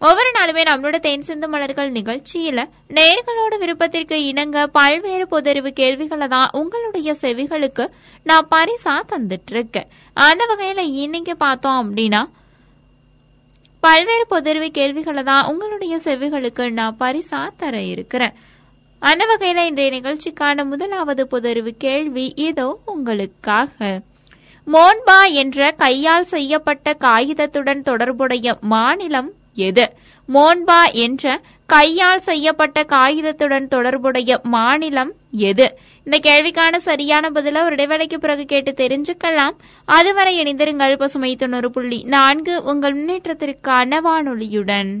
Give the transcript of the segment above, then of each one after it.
ஒவ்வொரு நாளுமே நம்மளோட தேன் சிந்து மலர்கள் நிகழ்ச்சியில நேர்களோட விருப்பத்திற்கு இணங்க பல்வேறு பொதறிவு கேள்விகளை தான் உங்களுடைய செவிகளுக்கு நான் பரிசா தந்துட்டு இருக்கேன் அந்த வகையில இன்னைக்கு பார்த்தோம் அப்படின்னா பல்வேறு பொதறிவு கேள்விகளை தான் உங்களுடைய செவிகளுக்கு நான் பரிசா தர இருக்கிறேன். அந்த வகையில இன்றைய நிகழ்ச்சிக்கான முதலாவது பொதறிவு கேள்வி இதோ உங்களுக்காக. மோன்பா என்ற கையால் செய்யப்பட்ட காகிதத்துடன் தொடர்புடைய மாநிலம் எது? மோன்பா என்ற கையால் செய்யப்பட்ட காகிதத்துடன் தொடர்புடைய மாநிலம் எது? இந்த கேள்விக்கான சரியான பதில ஒரு இடைவேளைக்கு பிறகு கேட்டு தெரிஞ்சுக்கலாம். அதுவரை இணைந்திருங்கள் பசுமை தொண்ணூறு புள்ளி நான்கு உங்கள் முன்னேற்றத்திற்கான வானொலியுடன்.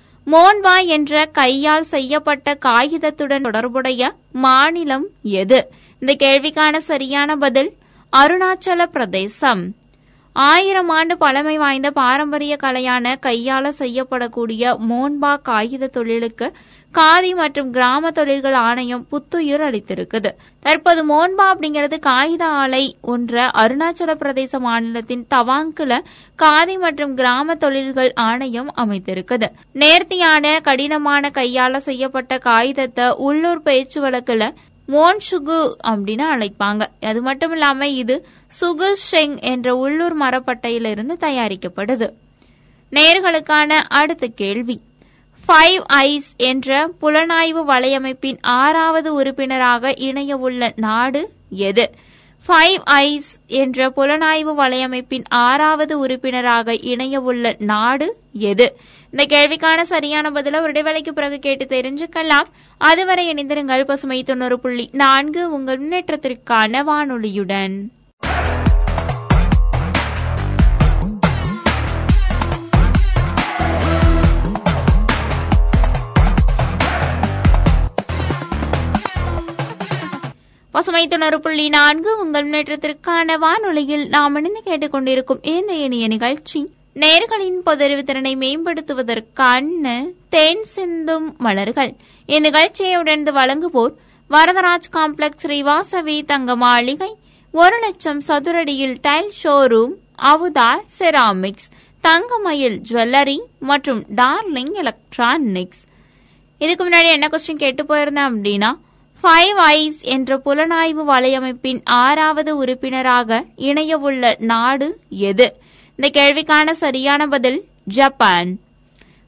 மோன்வா என்ற கையால் செய்யப்பட்ட காகிதத்துடன் தொடர்புடைய மாநிலம் எது? இந்த கேள்விக்கான சரியான பதில் அருணாச்சல பிரதேசம். ஆயிரம் ஆண்டு பழமை வாய்ந்த பாரம்பரிய கலையான கையால செய்யப்படக்கூடிய மோன்பா காகித தொழிலுக்கு காதி மற்றும் கிராம தொழில்கள் ஆணையம் புத்துயிர் அளித்திருக்குது. தற்போது மோன்பா அப்படிங்கிறது காகித ஆலை ஒன்ற அருணாச்சல பிரதேச மாநிலத்தின் தவாங்குல காதி மற்றும் கிராம தொழில்கள் ஆணையம் அமைத்திருக்குது. நேர்த்தியான கடினமான கையால செய்யப்பட்ட காகிதத்தை உள்ளூர் பேச்சு வழக்குல மோன் சுகு அப்படின்னு அழைப்பாங்க. அது மட்டும் இல்லாம இது சுகு ஷெங் என்ற உள்ளூர் மரப்பட்டையிலிருந்து தயாரிக்கப்படுது. நேர்களுக்கான அடுத்த கேள்வி. ஃபைவ் ஐஸ் என்ற புலனாய்வு வலையமைப்பின் ஆறாவது உறுப்பினராக இணைய உள்ள நாடு எது? ஃபைவ் ஐஸ் என்ற புலனாய்வு வலையமைப்பின் ஆறாவது உறுப்பினராக இணைய உள்ள நாடு எது? இந்த கேள்விக்கான சரியான பதில ஒரு இடைவேளைக்கு பிறகு கேட்டு தெரிஞ்சுக்கலாம். அதுவரை இணைந்திருங்கள் பசுமை தொண்ணூறு புள்ளி நான்கு உங்கள் முன்னேற்றத்திற்கான வானொலியுடன். பசுமை தொண்ணூறு புள்ளி நான்கு உங்கள் முன்னேற்றத்திற்கான வானொலியில் நாம் இணைந்து கேட்டுக்கொண்டிருக்கும் இந்த இணைய நிகழ்ச்சி. நேர்களின் பொதறிவு திறனை மேம்படுத்துவதற்கான தேன் சிந்தும் மலர்கள். இந்நிகழ்ச்சியை உடனே வழங்குவோர் வரதராஜ் காம்ப்ளெக்ஸ் ஸ்ரீவாசவி தங்க மாளிகை ஒரு லட்சம் சதுரடியில் tile showroom Avudhar ceramics Thangamayil jewellery மற்றும் டார்லிங் எலக்ட்ரானிக்ஸ். இதுக்கு முன்னாடி என்ன கொஸ்டின் கேட்டு போயிருந்தேன் அப்படின்னா ஃபைவ் ஐஸ் என்ற புலனாய்வு வலையமைப்பின் ஆறாவது உறுப்பினராக இணைய உள்ள நாடு எது? இந்த கேள்விக்கான சரியான பதில் ஜப்பான்.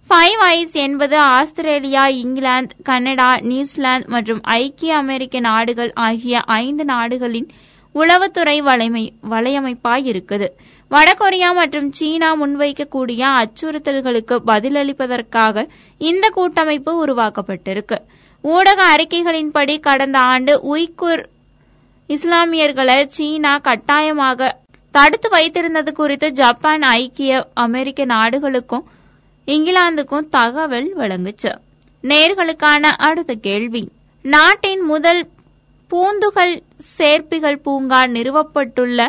ஃபைவ் ஐஸ் என்பது Australia England Canada New Zealand மற்றும் ஐக்கிய அமெரிக்க நாடுகள் ஆகிய ஐந்து நாடுகளின் உளவுத்துறை வலைமை வலையமைப்பாய் இருக்குது. வடகொரியா மற்றும் சீனா முன்வைக்கக்கூடிய அச்சுறுத்தல்களுக்கு பதிலளிப்பதற்காக இந்த கூட்டமைப்பு உருவாக்கப்பட்டிருக்கு. ஊடக அறிக்கைகளின்படி கடந்த ஆண்டு உய்குர் இஸ்லாமியர்களை சீனா கட்டாயமாக தடுத்து வைத்திருந்தது குறித்து ஜப்பான் ஐக்கிய அமெரிக்க நாடுகளுக்கும் இங்கிலாந்துக்கும் தகவல் வழங்குச்சு நேர்களுக்கான அடுத்த கேள்வி. நாட்டின் முதல் பூந்துகள் சேர்ப்பிகள் பூங்கா நிறுவப்பட்டுள்ள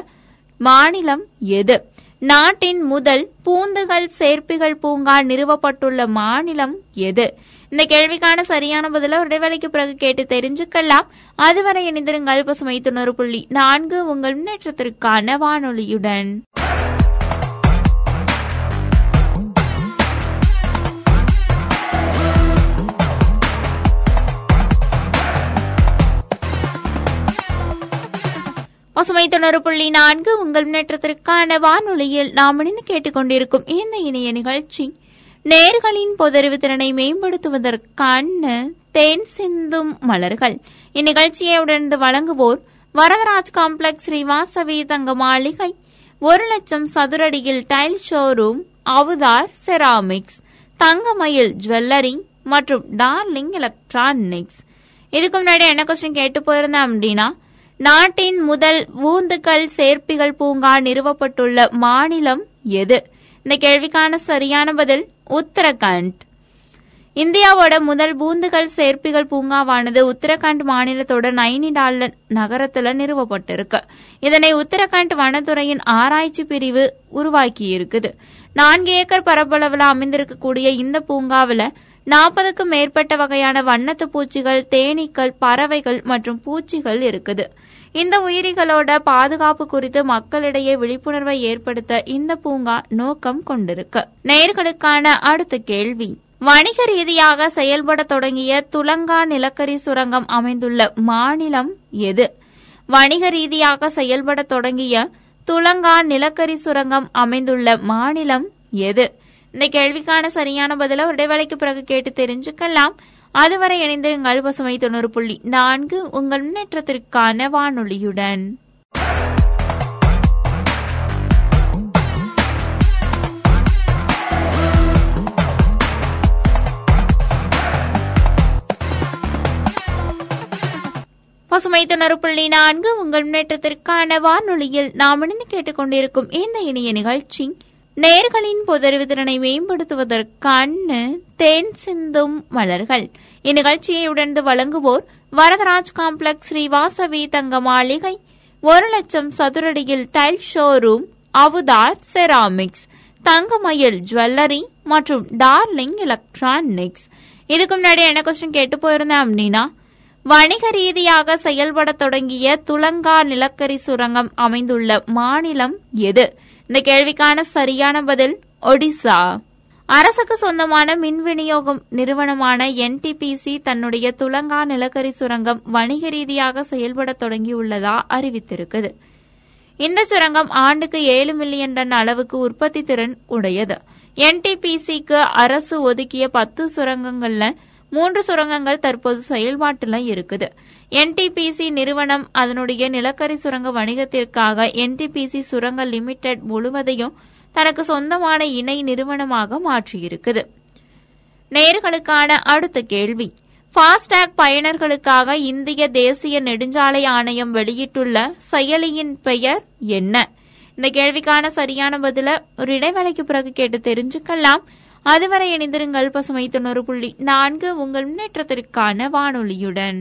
மாநிலம் எது? நாட்டின் முதல் பூந்துகள் சேர்ப்பிகள் பூங்கா நிறுவப்பட்டுள்ள மாநிலம் எது? இந்த கேள்விக்கான சரியான பதில ஒரு பிறகு கேட்டு தெரிஞ்சுக்கலாம். அதுவரை இணைந்திருங்கள் பசுமை தொண்ணூறு புள்ளி நான்கு உங்கள் முன்னேற்றத்திற்கான வானொலியுடன். பசுமை தொண்ணூறு புள்ளி நான்கு உங்கள் முன்னேற்றத்திற்கான வானொலியில் நாம் இணைந்து கேட்டுக்கொண்டிருக்கும் இந்த இணைய நிகழ்ச்சி. நேர்களின் பொதறிவு திறனை மேம்படுத்துவதற்கான தேன் சிந்தும் மலர்கள். இந்நிகழ்ச்சியை உடனே வழங்குவோர் வரதராஜ் காம்ப்ளெக்ஸ் ஸ்ரீவாசவி தங்க மாளிகை. ஒரு லட்சம் சதுரடியில் tile showroom Avudhar ceramics Thangamayil jewellery மற்றும் டார்லிங் எலக்ட்ரானிக்ஸ். இதுக்கு முன்னாடி என்ன கொஸ்டின் கேட்டு போயிருந்தேன் அப்படின்னா நாட்டின் முதல் ஊந்துக்கல் சேர்ப்பிகள் பூங்கா நிறுவப்பட்டுள்ள மாநிலம் எது? இந்த கேள்விக்கான சரியான பதில் உத்தரகண்ட். இந்தியாவோட முதல் பூந்துகள் சேர்ப்பிகள் பூங்காவானது உத்தரகாண்ட் மாநிலத்தோட நைனிடால் நகரத்துல நிறுவப்பட்டிருக்கு. இதனை உத்தரகாண்ட் வனத்துறையின் ஆராய்ச்சி பிரிவு உருவாக்கி இருக்குது நான்கு ஏக்கர் பரப்பளவில் அமைந்திருக்கக்கூடிய இந்த பூங்காவில் நாற்பதுக்கும் மேற்பட்ட வகையான வண்ணத்து பூச்சிகள் தேனீக்கள் பறவைகள் மற்றும் பூச்சிகள் இருக்குது. இந்த உயிரிகளோட பாதுகாப்பு குறித்து மக்களிடையே விழிப்புணர்வை ஏற்படுத்த இந்த பூங்கா நோக்கம் கொண்டிருக்கு. நேர்களுக்கான அடுத்த கேள்வி. வணிக ரீதியாக செயல்பட தொடங்கிய துலங்கா நிலக்கரி சுரங்கம் அமைந்துள்ள மாநிலம் எது? வணிக ரீதியாக செயல்பட தொடங்கிய துலங்கா நிலக்கரி சுரங்கம் அமைந்துள்ள மாநிலம் எது? இந்த கேள்விக்கான சரியான பதில ஒரு இடைவேளைக்கு பிறகு கேட்டு தெரிஞ்சுக்கலாம். அதுவரை இணைந்திருங்கள் பசுமை தொண்ணூறு புள்ளி நான்கு உங்கள் முன்னேற்றத்திற்கான வானொலியுடன். பசுமை தொண்ணூறு புள்ளி நான்கு உங்கள் முன்னேற்றத்திற்கான வானொலியில் நாம் இணைந்து கேட்டுக்கொண்டிருக்கும் இந்த இணைய நிகழ்ச்சி நேர்களின் பொதறிவு திறனை மேம்படுத்துவதற்கான தேன் சிந்தும் மலர்கள். இந்நிகழ்ச்சியை உடனே வழங்குவோர் வரதராஜ் காம்ப்ளெக்ஸ் ஸ்ரீவாசவி தங்க மாளிகை ஒரு லட்சம் சதுரடியில் tile showroom Avudhar ceramics Thangamayil jewellery மற்றும் டார்லிங் எலக்ட்ரானிக்ஸ். இதுக்கு முன்னாடி என்ன கொஸ்டின் கேட்டு போயிருந்தேன் அப்படின்னா வணிக ரீதியாக செயல்பட தொடங்கிய துலங்கா நிலக்கரி சுரங்கம் அமைந்துள்ள மாநிலம் எது? இந்த கேள்விக்கான சரியான பதில் ஒடிசா. அரசுக்கு சொந்தமான மின் விநியோகம் நிறுவனமான என்டிபிசி தன்னுடைய துலங்கா நிலக்கரி சுரங்கம் வணிக ரீதியாக செயல்பட தொடங்கியுள்ளதா அறிவித்திருக்குது. இந்த சுரங்கம் ஆண்டுக்கு ஏழு மில்லியன் டன் அளவுக்கு உற்பத்தி திறன் உடையது. என்டிபிசிக்கு அரசு ஒதுக்கிய பத்து சுரங்கங்கள்ல மூன்று சுரங்கங்கள் தற்போது செயல்பாட்டில் இருக்குது. என்டிபிசி நிறுவனம் அதனுடைய நிலக்கரி சுரங்க வணிகத்திற்காக என்டிபிசி சுரங்க லிமிடெட் முழுவதையும் தனக்கு சொந்தமான இணை நிறுவனமாக மாற்றியிருக்குது. நேர்களுக்கான அடுத்த கேள்வி. ஃபாஸ்டாக் பயனர்களுக்காக இந்திய தேசிய நெடுஞ்சாலை ஆணையம் வெளியிட்டுள்ள செயலியின் பெயர் என்ன? இந்த கேள்விக்கான சரியான பதில ஒரு இடைவேளைக்கு பிறகு கேட்டு தெரிஞ்சுக்கலாம். அதுவரை இணைந்திருங்கள் பசுமை தொண்ணூறு புள்ளி நான்கு உங்கள் முன்னேற்றத்திற்கான வானொலியுடன்.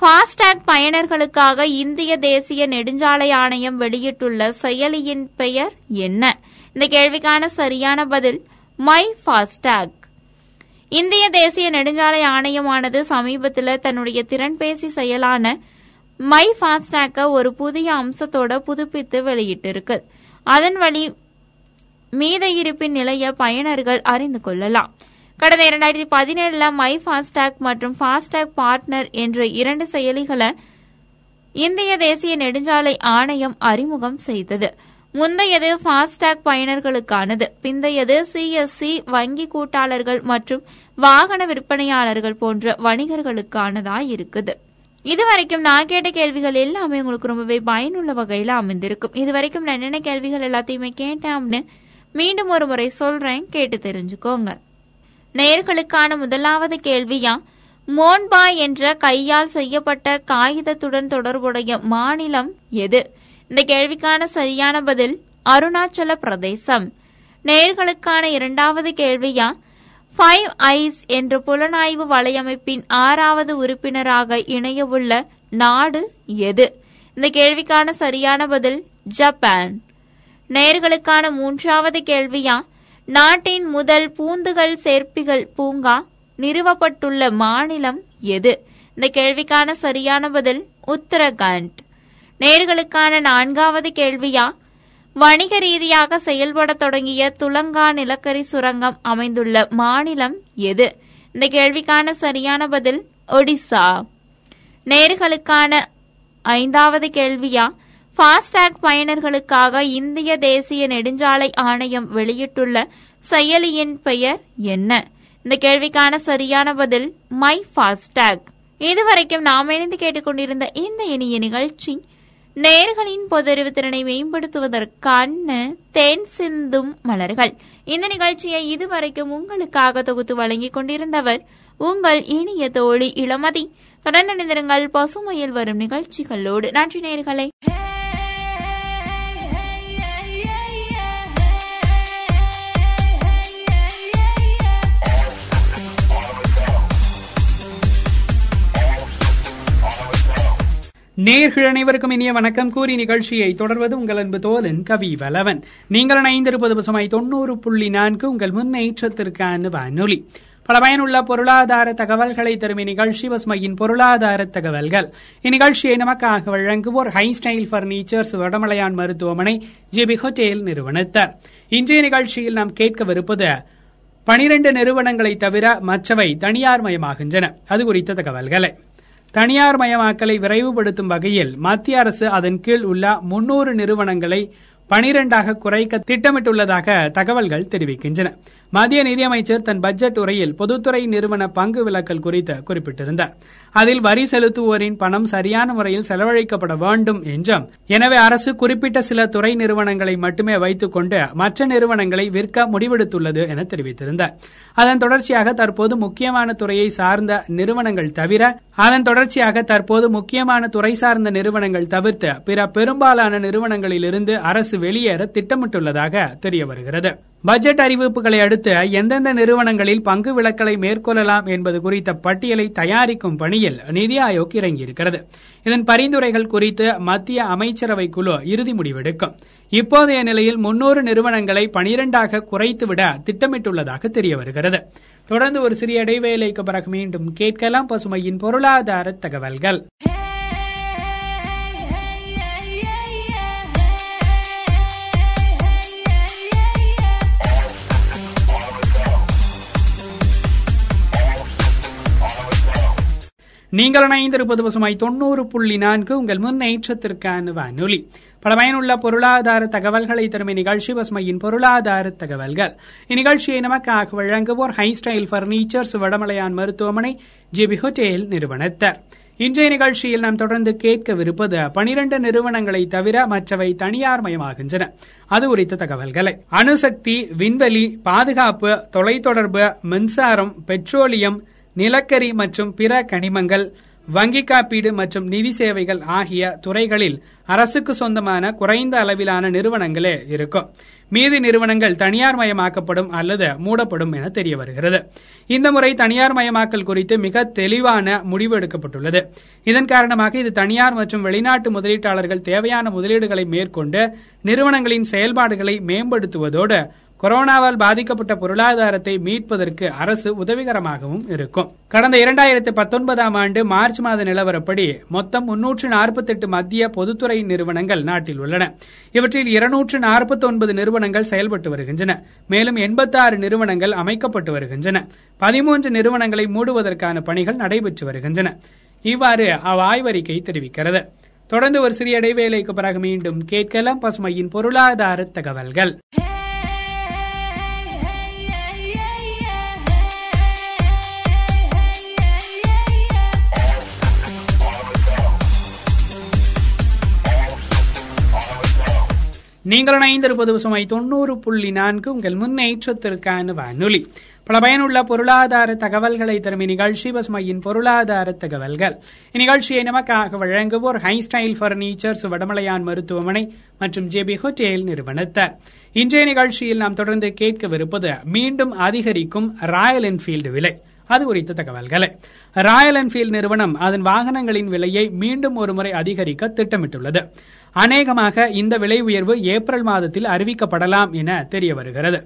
ஃபாஸ்டாக் பயனர்களுக்காக இந்திய தேசிய நெடுஞ்சாலை ஆணையம் வெளியிட்டுள்ள செயலியின் பெயர் என்ன? இந்த கேள்விக்கான சரியான பதில் மை ஃபாஸ்டாக் இந்திய தேசிய நெடுஞ்சாலை ஆணையமானது சமீபத்தில் தன்னுடைய திறன்பேசி செயலான மை ஃபாஸ்டாக்க ஒரு புதிய அம்சத்தோட புதுப்பித்து வெளியிட்டிருக்கு. அதன் வழி மீத இருப்பின் நிலைய பயனர்கள் அறிந்து கொள்ளலாம். கடந்த இரண்டாயிரத்தி பதினேழுல மை ஃபாஸ்டாக் மற்றும் ஃபாஸ்டாக் பார்ட்னர் என்ற இரண்டு செயலிகளை இந்திய தேசிய நெடுஞ்சாலை ஆணையம் அறிமுகம் செய்தது. முந்தையது ஃபாஸ்டாக் பயனர்களுக்கானது. பிந்தையது சிஎஸ்சி வங்கி கூட்டாளர்கள் மற்றும் வாகன விற்பனையாளர்கள் போன்ற வணிகர்களுக்கானதா இருக்குது இதுவரைக்கும் நான் கேட்ட கேள்விகள் எல்லாமே உங்களுக்கு ரொம்பவே பயனுள்ள வகையில் அமைந்திருக்கும். இதுவரைக்கும் நான் என்னென்ன கேள்விகள் எல்லாத்தையுமே கேட்டேன் அப்படின்னு மீண்டும் ஒரு முறை சொல்றேன். கேட்டு தெரிஞ்சுக்கோங்க. நேயர்களுக்கான முதலாவது கேள்வியா? மோன்பா என்ற கையால் செய்யப்பட்ட காகிதத்துடன் தொடர்புடைய மாநிலம் எது? இந்த கேள்விக்கான சரியான பதில் அருணாச்சல பிரதேசம். நேர்களுக்கான இரண்டாவது கேள்வியா? ஃபைவ் ஐஸ் என்ற புலனாய்வு வலையமைப்பின் ஆறாவது உறுப்பினராக இணையவுள்ள நாடு எது? இந்த கேள்விக்கான சரியான பதில் ஜப்பான். நேர்களுக்கான மூன்றாவது கேள்வியா? நாட்டின் முதல் பூந்துகள் சேர்ப்பிகள் பூங்கா நிறுவப்பட்டுள்ள மாநிலம் எது? இந்த கேள்விக்கான சரியான பதில் உத்தரகாண்ட். நேர்களுக்கான நான்காவது கேள்வியா? வணிக ரீதியாக செயல்பட தொடங்கிய துலங்கா நிலக்கரி சுரங்கம் அமைந்துள்ள மாநிலம் எது? இந்த கேள்விக்கான சரியான பதில் ஒடிசா. நேர்களுக்கான ஐந்தாவது கேள்வியா? ஃபாஸ்டாக் பயனர்களுக்காக இந்திய தேசிய நெடுஞ்சாலை ஆணையம் வெளியிட்டுள்ள செயலியின் பெயர் என்ன? இந்த கேள்விக்கான சரியான பதில் மை ஃபாஸ்டாக். இதுவரைக்கும் நாம் இணைந்து கேட்டுக்கொண்டிருந்த இந்த இனிய நிகழ்ச்சி நேர்களின் பொதறிவு திறனை மேம்படுத்துவதற்கான தேன் சிந்தும் மலர்கள். இந்த நிகழ்ச்சியை இதுவரைக்கும் உங்களுக்காக தொகுத்து வழங்கிக் கொண்டிருந்தவர் உங்கள் இனிய தோழி இளமதி. தொடர்ந்து நினைந்திருங்கள் பசுமையில் வரும் நிகழ்ச்சிகளோடு. நன்றி நேர்களை. நேர்கள் அனைவருக்கும் இனிய வணக்கம். கூறி நிகழ்ச்சியை தொடர்வது உங்கள் அன்பு தோலன் கவி வலவன் நீங்கள் இணைந்திருப்பது பசுமை தொண்ணூறு புள்ளி நான்கு உங்கள் முன்னேற்றத்திற்கான வானொலி. பல பயனுள்ள பொருளாதார தகவல்களை தரும் இந்நிகழ்ச்சி பசுமையின் பொருளாதார தகவல்கள். இந்நிகழ்ச்சியை நமக்காக வழங்குவோர் ஹை ஸ்டைல் பர்னிச்சர்ஸ் வடமலையான் மருத்துவமனை ஜிபி ஹோட்டேல் நிறுவனத்தார். இன்றைய நிகழ்ச்சியில் நாம் கேட்கவிருப்பது பனிரெண்டு நிறுவனங்களை தவிர மற்றவை தனியார் மயமாகின்றன அது குறித்த தகவல்களை. தனியார் மயமாக்கலை விரைவுபடுத்தும் வகையில் மத்திய அரசு அதன் கீழ் உள்ள முன்னூறு நிறுவனங்களை பனிரெண்டாக குறைக்க திட்டமிட்டுள்ளதாக தகவல்கள் தெரிவிக்கின்றன. மத்திய நிதியமைச்சர் தன் பட்ஜெட் உரையில் பொதுத்துறை நிறுவன பங்கு விலக்கல் குறித்து குறிப்பிட்டிருந்தார். அதில் வரி செலுத்துவோரின் பணம் சரியான முறையில் செலவழிக்கப்பட வேண்டும் என்றும் எனவே அரசு குறிப்பிட்ட சில துறை நிறுவனங்களை மட்டுமே வைத்துக் கொண்டு மற்ற நிறுவனங்களை விற்க முடிவெடுத்துள்ளது என தெரிவித்திருந்தார். அதன் தொடர்ச்சியாக தற்போது முக்கியமான துறையை சார்ந்த நிறுவனங்கள் தவிர அதன் தொடர்ச்சியாக தற்போது முக்கியமான துறை சார்ந்த நிறுவனங்கள் தவிர்த்து பிற பெரும்பாலான நிறுவனங்களிலிருந்து அரசு வெளியேற திட்டமிட்டுள்ளதாக தெரிய வருகிறது பட்ஜெட் அறிவிப்புகளை அடுத்து எந்தெந்த நிறுவனங்களில் பங்கு விலக்கலை மேற்கொள்ளலாம் என்பது குறித்த பட்டியலை தயாரிக்கும் பணியில் நிதி ஆயோக் இறங்கியிருக்கிறது. இதன் பரிந்துரைகள் குறித்து மத்திய அமைச்சரவை குழு இறுதி முடிவெடுக்கும். இப்போதைய நிலையில் முன்னூறு நிறுவனங்களை பனிரெண்டாக குறைத்துவிட திட்டமிட்டுள்ளதாக தெரிய வருகிறது தொடர்ந்து ஒரு சிறிய இடைவேளைக்கு பிறகு மீண்டும் கேட்கலாம் பசுமையின் பொருளாதார தகவல்கள். நீங்கள் இணைந்திருப்பது பசுமை தொண்ணூறு புள்ளி நான்கு உங்கள் முன்னேற்றத்திற்கான வானொலி. பல பயனுள்ள பொருளாதார தகவல்களை தரும் இந்நிகழ்ச்சி பசுமையின் பொருளாதார தகவல்கள். இந்நிகழ்ச்சியை நமக்காக வழங்குவோர் ஹை ஸ்டைல் பர்னிச்சர்ஸ் வடமலையான் மருத்துவமனை ஜிபி ஹோட்டேல் நிறுவனத்தர். இன்றைய நிகழ்ச்சியில் நாம் தொடர்ந்து கேட்கவிருப்பது பனிரண்டு நிறுவனங்களை தவிர மற்றவை தனியார் மயமாகின்றன அது குறித்த தகவல்களை. அணுசக்தி விண்வெளி பாதுகாப்பு தொலைத்தொடர்பு மின்சாரம் பெட்ரோலியம் நிலக்கரி மற்றும் பிற கனிமங்கள் வங்கி காப்பீடு மற்றும் நிதி சேவைகள் ஆகிய துறைகளில் அரசுக்கு சொந்தமான குறைந்த அளவிலான நிறுவனங்களே இருக்கும். மீதி நிறுவனங்கள் தனியார் மயமாக்கப்படும் அல்லது மூடப்படும் என தெரிய வருகிறது இந்த முறை தனியார் மயமாக்கல் குறித்து மிக தெளிவான முடிவு எடுக்கப்பட்டுள்ளது. இதன் காரணமாக இது தனியார் மற்றும் வெளிநாட்டு முதலீட்டாளர்கள் தேவையான முதலீடுகளை மேற்கொண்டு நிறுவனங்களின் செயல்பாடுகளை மேம்படுத்துவதோடு கொரோனாவால் பாதிக்கப்பட்ட பொருளாதாரத்தை மீட்பதற்கு அரசு உதவிகரமாகவும் இருக்கும். கடந்த இரண்டாயிரத்தி பத்தொன்பதாம் ஆண்டு மார்ச் மாத நிலவரப்படி மொத்தம் முன்னூற்று நாற்பத்தி எட்டு மத்திய பொதுத்துறை நிறுவனங்கள் நாட்டில் உள்ளன. இவற்றில் இருநூற்று நாற்பத்தி ஒன்பது நிறுவனங்கள் செயல்பட்டு வருகின்றன. மேலும் எண்பத்தாறு நிறுவனங்கள் அமைக்கப்பட்டு வருகின்றன. பதிமூன்று நிறுவனங்களை மூடுவதற்கான பணிகள் நடைபெற்று வருகின்றன. இவ்வாறு அவ்வாய்வறிக்கை தெரிவிக்கிறது. தொடர்ந்து ஒரு சிறிய இடைவேளைக்கு பிறகு மீண்டும் கேட்கலாம் பசுமையின் பொருளாதார தகவல்கள். நீங்கள் இணைந்திருப்பது சுமை தொண்ணூறு புள்ளி நான்கு. உங்கள் முன்னேற்றத்திற்கான வானொலி. பல பயனுள்ள பொருளாதார தகவல்களை தரும் இந்நிகழ்ச்சி பசுமையின் பொருளாதார தகவல்கள். இந்நிகழ்ச்சியை நமக்காக வழங்குவோர் ஹை ஸ்டைல் பர்னிச்சர்ஸ் வடமலையான் மருத்துவமனை மற்றும் ஜேபி ஹோட்டேல் நிறுவனத்தார். இன்றைய நிகழ்ச்சியில் நாம் தொடர்ந்து கேட்கவிருப்பது மீண்டும் அதிகரிக்கும் ராயல் என்ஃபீல்டு விலை. அது குறித்த தகவல்களை. ராயல் என்ஃபீல்டு நிறுவனம் அதன் வாகனங்களின் விலையை மீண்டும் ஒருமுறை அதிகரிக்க திட்டமிட்டுள்ளது. அநேகமாக இந்த விலை உயர்வு ஏப்ரல் மாதத்தில் அறிவிக்கப்படலாம் என தெரிய வருகிறது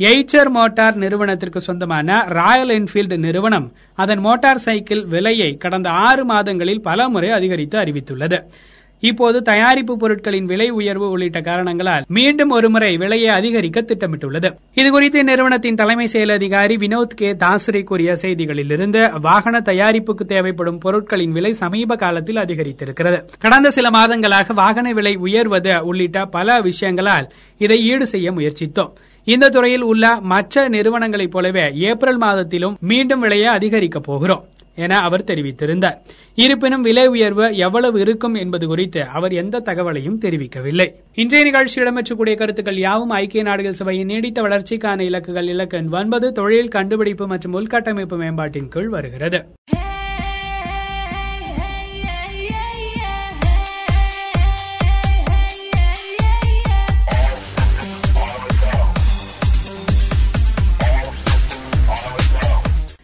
எய்ச்சர் மோட்டார் நிறுவனத்திற்கு சொந்தமான ராயல் என்ஃபீல்டு நிறுவனம் அதன் மோட்டார் சைக்கிள் விலையை கடந்த ஆறு மாதங்களில் பல முறை அதிகரித்து அறிவித்துள்ளது. இப்போது தயாரிப்பு பொருட்களின் விலை உயர்வு உள்ளிட்ட காரணங்களால் மீண்டும் ஒருமுறை விலையை அதிகரிக்க திட்டமிட்டுள்ளது. இதுகுறித்து இந்நிறுவனத்தின் தலைமை செயல் அதிகாரி வினோத் கே. தாசரே கூறிய செய்திகளிலிருந்து வாகன தயாரிப்புக்கு தேவைப்படும் பொருட்களின் விலை சமீப காலத்தில் அதிகரித்திருக்கிறது. கடந்த சில மாதங்களாக வாகன விலை உயர்வது உள்ளிட்ட பல விஷயங்களால் இதை ஈடு செய்ய முயற்சித்தோம். இந்த துறையில் உள்ள மற்ற நிறுவனங்களைப் போலவே ஏப்ரல் மாதத்திலும் மீண்டும் விலையை அதிகரிக்கப் போகிறோம். என அவர் தெரிவித்திருந்தார். இருப்பினும் விலை உயர்வு எவ்வளவு இருக்கும் என்பது குறித்து அவர் எந்த தகவலையும் தெரிவிக்கவில்லை. இன்றைய நிகழ்ச்சி இடம்பெற்றக்கூடிய கருத்துக்கள் யாவும் ஐக்கிய நாடுகள் சபையின் நீடித்த வளர்ச்சிக்கான இலக்குகள் இலக்கு ஒன்பது தொழில் கண்டுபிடிப்பு மற்றும் உள்கட்டமைப்பு மேம்பாட்டின் கீழ் வருகிறது.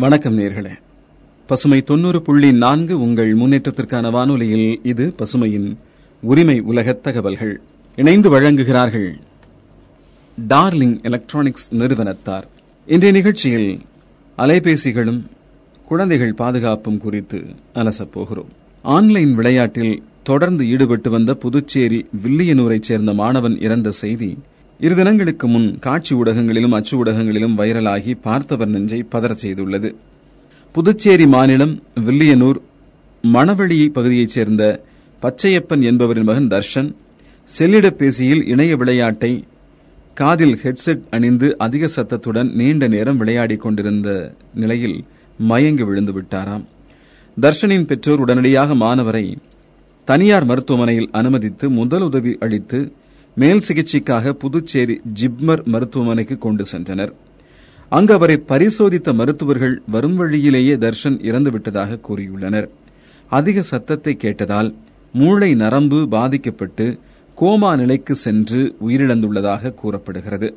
வணக்கம் நேர்களே. பசுமை தொண்ணூறு புள்ளி நான்கு உங்கள் முன்னேற்றத்திற்கான வானொலியில் இது பசுமையின் உரிமை உலகத் தகவல்கள். இணைந்து வழங்குகிறார்கள் டார்லிங் எலக்ட்ரானிக்ஸ் நிறுவனத்தார். இன்றைய நிகழ்ச்சியில் அலைபேசிகளும் குழந்தைகள் பாதுகாப்பும் குறித்து அலசப்போகிறோம் ஆன்லைன் விளையாட்டில் தொடர்ந்து ஈடுபட்டு வந்த புதுச்சேரி வில்லியனூரைச் சேர்ந்த மாணவன் இறந்த செய்தி இரு தினங்களுக்கு முன் காட்சி ஊடகங்களிலும் அச்சு ஊடகங்களிலும் வைரலாகி பார்த்தவர் நெஞ்சை பதறச் செய்துள்ளது. புதுச்சேரி மாநிலம் வில்லியனூர் மணவெளி பகுதியைச் சேர்ந்த பச்சையப்பன் என்பவரின் மகன் தர்ஷன் செல்லிடப்பேசியில் இணைய விளையாட்டை காதில் ஹெட்செட் அணிந்து அதிக சத்தத்துடன் நீண்ட நேரம் விளையாடிக் கொண்டிருந்த நிலையில் மயங்கி விழுந்து விட்டாராம். தர்ஷனின் பெற்றோர் உடனடியாக மாணவரை தனியார் மருத்துவமனையில் அனுமதித்து முதல் உதவி அளித்து மேல் சிகிச்சைக்காக புதுச்சேரி ஜிப்மர் மருத்துவமனைக்கு கொண்டு சென்றனர். அங்கு அவரை பரிசோதித்த மருத்துவர்கள் வரும் வழியிலேயே தர்ஷன் இறந்துவிட்டதாக கூறியுள்ளனர். அதிக சத்தத்தை கேட்டதால் மூளை நரம்பு பாதிக்கப்பட்டு கோமா நிலைக்கு சென்று உயிரிழந்துள்ளதாக கூறப்படுகிறது.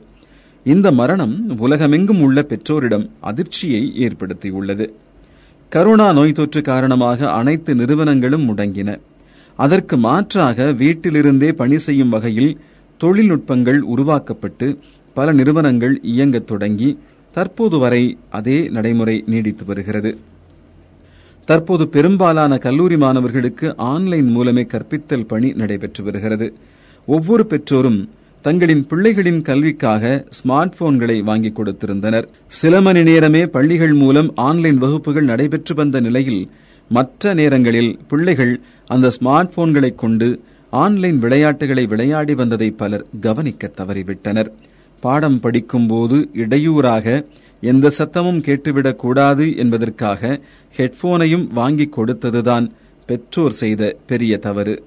இந்த மரணம் உலகமெங்கும் உள்ள பெற்றோரிடம் அதிர்ச்சியை ஏற்படுத்தியுள்ளது. கரோனா நோய் தொற்று காரணமாக அனைத்து நிறுவனங்களும் முடங்கின. அதற்கு மாற்றாக வீட்டிலிருந்தே பணி செய்யும் வகையில் தொழில்நுட்பங்கள் உருவாக்கப்பட்டு பல நிறுவனங்கள் இயங்கத் தொடங்கி தற்போது வரை அதே நடைமுறை நீடித்து வருகிறது. தற்போது பெரும்பாலான கல்லூரி மாணவர்களுக்கு ஆன்லைன் மூலமே கற்பித்தல் பணி நடைபெற்று வருகிறது. ஒவ்வொரு பெற்றோரும் தங்களின் பிள்ளைகளின் கல்விக்காக ஸ்மார்ட் போன்களை வாங்கிக் கொடுத்திருந்தனர். சில மணி நேரமே பள்ளிகள் மூலம் ஆன்லைன் வகுப்புகள் நடைபெற்று வந்த நிலையில் மற்ற நேரங்களில் பிள்ளைகள் அந்த ஸ்மார்ட் போன்களை கொண்டு ஆன்லைன் விளையாட்டுகளை விளையாடி வந்ததை பலர் கவனிக்க தவறிவிட்டனர். பாடம் படிக்கும்போது இடையூறாக எந்த சத்தமும் கேட்டுவிடக் கூடாது என்பதற்காக ஹெட்போனையும் வாங்கிக் கொடுத்ததுதான் பெற்றோர் செய்த பெரிய தவறு.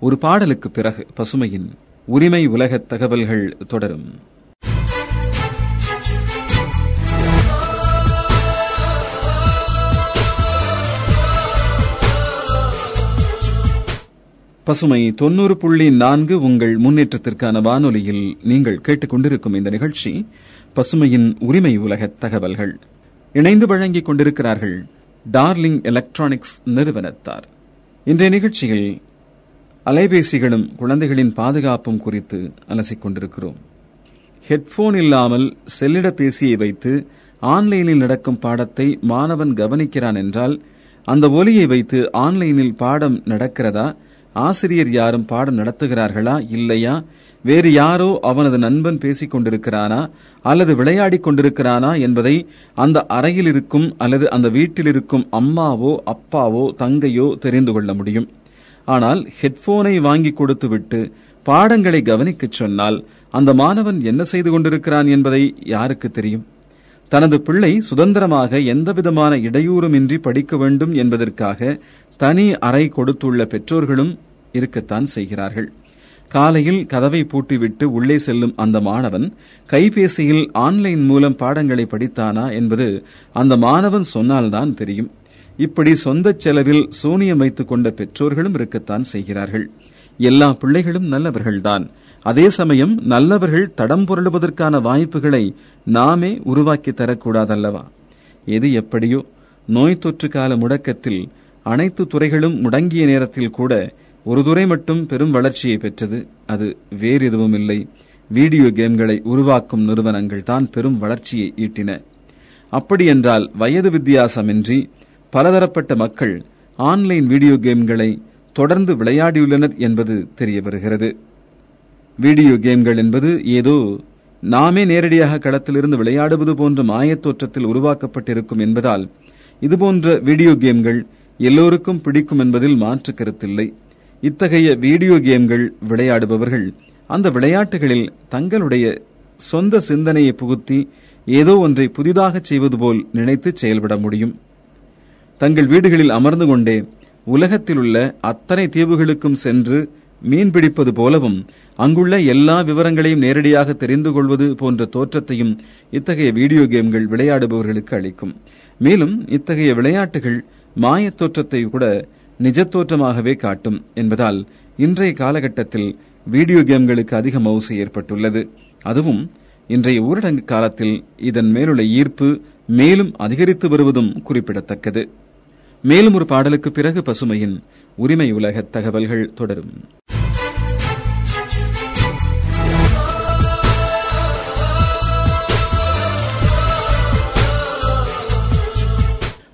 ஒரு பாடலுக்கு பிறகு பசுமையின் உரிமை உலகத் தகவல்கள் தொடரும். பசுமை தொன்னூறு புள்ளி நான்கு உங்கள் முன்னேற்றத்திற்கான வானொலியில் நீங்கள் கேட்டுக்கொண்டிருக்கும் இந்த நிகழ்ச்சி பசுமையின் உரிமை உலக தகவல்கள். இணைந்து வழங்கிக் கொண்டிருக்கிறார்கள் டார்லிங் எலக்ட்ரானிக்ஸ் நிறுவனத்தார். இன்றைய நிகழ்ச்சியில் அலைபேசிகளும் குழந்தைகளின் பாதுகாப்பும் குறித்து அலசிக் கொண்டிருக்கிறோம் ஹெட்போன் இல்லாமல் செல்லிடப்பேசியை வைத்து ஆன்லைனில் நடக்கும் பாடத்தை மாணவன் கவனிக்கிறான் என்றால் அந்த ஒலியை வைத்து ஆன்லைனில் பாடம் நடக்கிறதா ஆசிரியர் யாரும் பாடம் நடத்துகிறார்களா? இல்லையா? வேறு யாரோ அவனது நண்பன் பேசிக் கொண்டிருக்கிறானா அல்லது விளையாடிக் கொண்டிருக்கிறானா என்பதை அந்த அறையில் இருக்கும் அல்லது அந்த வீட்டில் இருக்கும் அம்மாவோ அப்பாவோ தங்கையோ தெரிந்து கொள்ள முடியும். ஆனால் ஹெட்போனை வாங்கி கொடுத்துவிட்டு பாடங்களை கவனிக்கச் சொன்னால் அந்த மாணவன் என்ன செய்து கொண்டிருக்கிறான் என்பதை யாருக்கு தெரியும்? தனது பிள்ளை சுதந்திரமாக எந்தவிதமான இடையூறுமின்றி படிக்க வேண்டும் என்பதற்காக தனி அறை கொடுத்துள்ள பெற்றோர்களும் இருக்கத்தான் செய்கிறார்கள். காலையில் கதவை பூட்டிவிட்டு உள்ளே செல்லும் அந்த மாணவன் கைபேசியில் ஆன்லைன் மூலம் பாடங்களை படித்தானா என்பது அந்த மாணவன் சொன்னால்தான் தெரியும். இப்படி சொந்த செலவில் சூனியம் வைத்துக் கொண்ட பெற்றோர்களும் இருக்கத்தான் செய்கிறார்கள். எல்லா பிள்ளைகளும் நல்லவர்கள்தான். அதே சமயம் நல்லவர்கள் தடம் புரளுவதற்கான வாய்ப்புகளை நாமே உருவாக்கி தரக்கூடாதல்லவா? எது எப்படியோ? நோய் தொற்று கால முடக்கத்தில் அனைத்து துறைகளும் முடங்கிய நேரத்தில் கூட ஒரு துறை மட்டும் பெரும் வளர்ச்சியை பெற்றது. அது வேறு எதுவும் இல்லை. வீடியோ கேம்களை உருவாக்கும் நிறுவனங்கள் தான் பெரும் வளர்ச்சியை ஈட்டின. அப்படியென்றால் வயது வித்தியாசமின்றி பலதரப்பட்ட மக்கள் ஆன்லைன் வீடியோ கேம்களை தொடர்ந்து விளையாடியுள்ளனர் என்பது தெரிய வருகிறது. வீடியோ கேம்கள் என்பது ஏதோ நாமே நேரடியாக களத்திலிருந்து விளையாடுவது போன்ற மாயத்தோற்றத்தில் உருவாக்கப்பட்டிருக்கும் என்பதால் இதுபோன்ற வீடியோ கேம்கள் எல்லோருக்கும் பிடிக்கும் என்பதில் மாற்று கருத்தில்லை. இத்தகைய வீடியோ கேம்கள் விளையாடுபவர்கள் அந்த விளையாட்டுகளில் தங்களுடைய சொந்த சிந்தனையை புகுத்தி ஏதோ ஒன்றை புதிதாக செய்வது போல் நினைத்து செயல்பட முடியும். தங்கள் வீடுகளில் அமர்ந்து கொண்டே உலகத்தில் உள்ள அத்தனை தீவுகளுக்கும் சென்று மீன்பிடிப்பது போலவும் அங்குள்ள எல்லா விவரங்களையும் நேரடியாக தெரிந்து கொள்வது போன்ற தோற்றத்தையும் இத்தகைய வீடியோ கேம்கள் விளையாடுபவர்களுக்கு அளிக்கும். மேலும் இத்தகைய விளையாட்டுகள் மாயத் தோற்றத்தை கூட நிஜத்தோற்றமாகவே காட்டும் என்பதால் இன்றைய காலகட்டத்தில் வீடியோ கேம்களுக்கு அதிக மவுசு ஏற்பட்டுள்ளது. அதுவும் இன்றைய ஊரடங்கு காலத்தில் இதன் மேலுள்ள ஈர்ப்பு மேலும் அதிகரித்து வருவதும் குறிப்பிடத்தக்கது. மேலும் ஒரு பாடலுக்கு பிறகு பசுமையின் உரிமை உலக தகவல்கள் தொடரும்.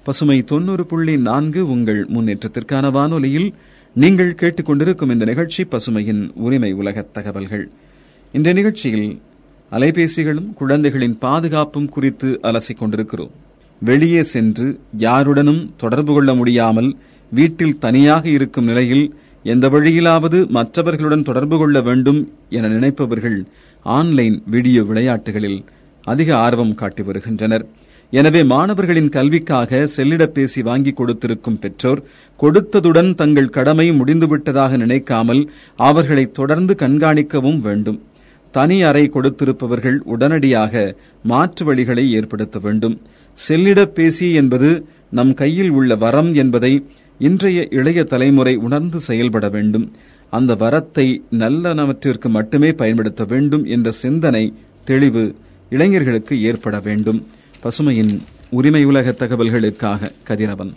பசுமை தொண்ணூறு புள்ளி நான்கு உங்கள் முன்னேற்றத்திற்கான வானொலியில் நீங்கள் கேட்டுக்கொண்டிருக்கும் இந்த நிகழ்ச்சி பசுமையின் உரிமை உலக தகவல்கள். இந்த நிகழ்ச்சியில் அலைபேசிகளும் குழந்தைகளின் பாதுகாப்பும் குறித்து அலசிக் கொண்டிருக்கிறோம். வெளியே சென்று யாருடனும் தொடர்பு கொள்ள முடியாமல் வீட்டில் தனியாக இருக்கும் நிலையில் எந்த வழியிலாவது மற்றவர்களுடன் தொடர்பு கொள்ள வேண்டும் என நினைப்பவர்கள் ஆன்லைன் வீடியோ விளையாட்டுகளில் அதிக ஆர்வம் காட்டி வருகின்றனர். எனவே மாணவர்களின் கல்விக்காக செல்லிடப்பேசி வாங்கி கொடுத்திருக்கும் பெற்றோர் கொடுத்ததுடன் தங்கள் கடமை முடிந்துவிட்டதாக நினைக்காமல் அவர்களை தொடர்ந்து கண்காணிக்கவும் வேண்டும். தனி அறை கொடுத்திருப்பவர்கள் உடனடியாக மாற்று வழிகளை ஏற்படுத்த வேண்டும். செல்லிடப்பேசி என்பது நம் கையில் உள்ள வரம் என்பதை இன்றைய இளைய தலைமுறை உணர்ந்து செயல்பட வேண்டும். அந்த வரத்தை நல்லனவற்றிற்கு மட்டுமே பயன்படுத்த வேண்டும் என்ற சிந்தனை தெளிவு இளைஞர்களுக்கு ஏற்பட வேண்டும். பசுமையின் உரிமை உலக தகவல்களுக்காக கதிரவன்.